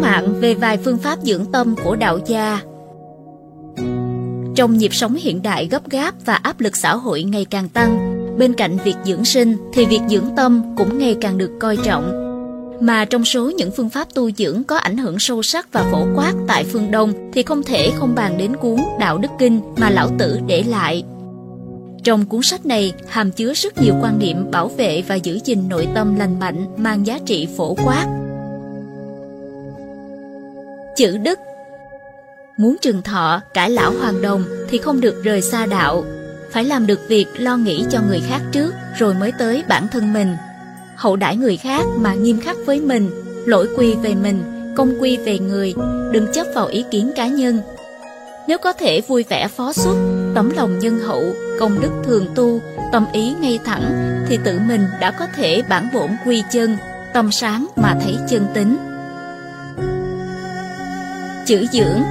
mạng về vài phương pháp dưỡng tâm của đạo gia. Trong nhịp sống hiện đại gấp gáp và áp lực xã hội ngày càng tăng, bên cạnh việc dưỡng sinh thì việc dưỡng tâm cũng ngày càng được coi trọng. Mà trong số những phương pháp tu dưỡng có ảnh hưởng sâu sắc và phổ quát tại phương Đông thì không thể không bàn đến cuốn Đạo Đức Kinh mà Lão Tử để lại. Trong cuốn sách này hàm chứa rất nhiều quan niệm bảo vệ và giữ gìn nội tâm lành mạnh mang giá trị phổ quát. Chữ đức Muốn trường thọ, cải lão hoàng đồng thì không được rời xa đạo. Phải làm được việc lo nghĩ cho người khác trước rồi mới tới bản thân mình. Hậu đãi người khác mà nghiêm khắc với mình, lỗi quy về mình, công quy về người, đừng chấp vào ý kiến cá nhân. Nếu có thể vui vẻ phó xuất, tấm lòng nhân hậu, công đức thường tu, tâm ý ngay thẳng, thì tự mình đã có thể bản bổn quy chân, tâm sáng mà thấy chân tính. Chữ dưỡng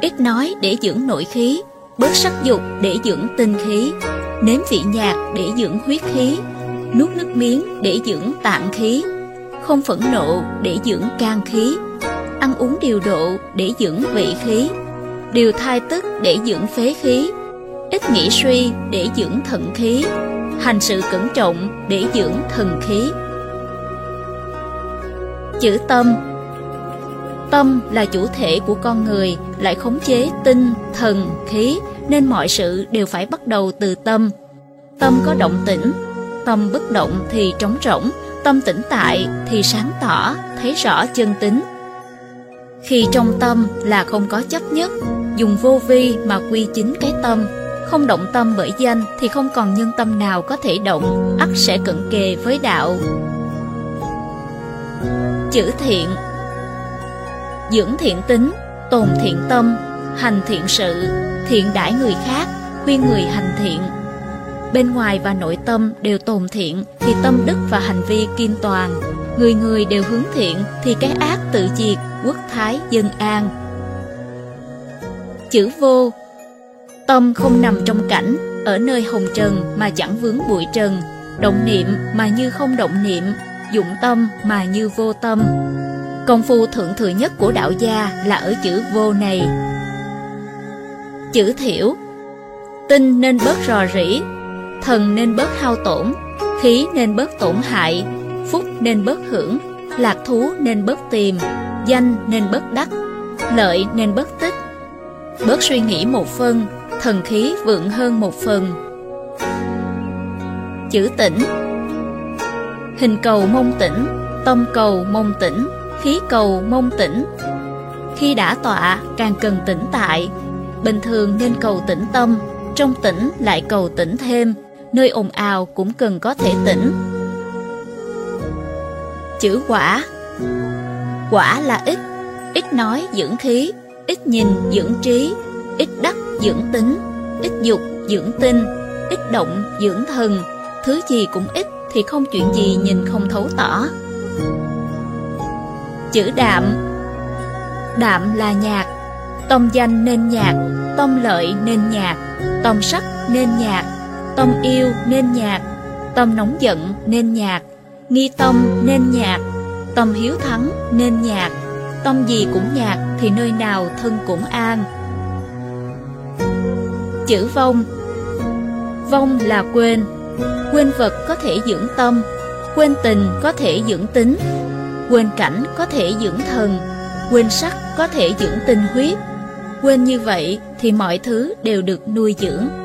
Ít nói để dưỡng nội khí, bớt sắc dục để dưỡng tinh khí, nếm vị nhạt để dưỡng huyết khí, nuốt nước miếng để dưỡng tạng khí, không phẫn nộ để dưỡng can khí, ăn uống điều độ để dưỡng vị khí, điều thai tức để dưỡng phế khí, ít nghĩ suy để dưỡng thận khí, hành sự cẩn trọng để dưỡng thần khí. Chữ tâm Tâm là chủ thể của con người, lại khống chế tinh, thần, khí, nên mọi sự đều phải bắt đầu từ tâm. Tâm có động tĩnh, tâm bất động thì trống rỗng, tâm tĩnh tại thì sáng tỏ, thấy rõ chân tính. Khi trong tâm là không có chấp nhất, dùng vô vi mà quy chính cái tâm, không động tâm bởi danh thì không còn nhân tâm nào có thể động, ắt sẽ cận kề với đạo. Chữ thiện dưỡng thiện tính, tồn thiện tâm, hành thiện sự, thiện đãi người khác, khuyên người hành thiện. Bên ngoài và nội tâm đều tồn thiện thì tâm đức và hành vi kiên toàn. Người người đều hướng thiện thì cái ác tự diệt, quốc thái dân an. Chữ vô Tâm không nằm trong cảnh, ở nơi hồng trần mà chẳng vướng bụi trần, động niệm mà như không động niệm, dụng tâm mà như vô tâm. Công phu thượng thừa nhất của đạo gia là ở chữ vô này. Chữ thiểu Tinh nên bớt rò rỉ, thần nên bớt hao tổn, khí nên bớt tổn hại, phúc nên bớt hưởng, lạc thú nên bớt tìm, danh nên bớt đắc, lợi nên bớt tích. Bớt suy nghĩ một phân, thần khí vượng hơn một phần. Chữ tĩnh Hình cầu mông tĩnh, tâm cầu mông tĩnh, khí cầu mông tĩnh. Khi đã tọa càng cần tĩnh tại, bình thường nên cầu tĩnh tâm, trong tĩnh lại cầu tĩnh thêm, nơi ồn ào cũng cần có thể tĩnh. Chữ quả Quả là ít, ít nói dưỡng khí, ít nhìn dưỡng trí, ít đắc dưỡng tính, ít dục dưỡng tinh, ít động dưỡng thần, thứ gì cũng ít thì không chuyện gì nhìn không thấu tỏ. Chữ đạm. Đạm là nhạc, Tông danh nên nhạc, Tông lợi nên nhạc, Tông sắc nên nhạc, Tông yêu nên nhạc Tâm nóng giận nên nhạc, Nghi tâm nên nhạc Tâm hiếu thắng nên nhạc Tâm gì cũng nhạc thì nơi nào thân cũng an. Chữ vong. Vong là quên. Quên vật có thể dưỡng tâm, Quên tình có thể dưỡng tính. Quên cảnh có thể dưỡng thần, quên sắc có thể dưỡng tinh huyết. Quên như vậy thì mọi thứ đều được nuôi dưỡng.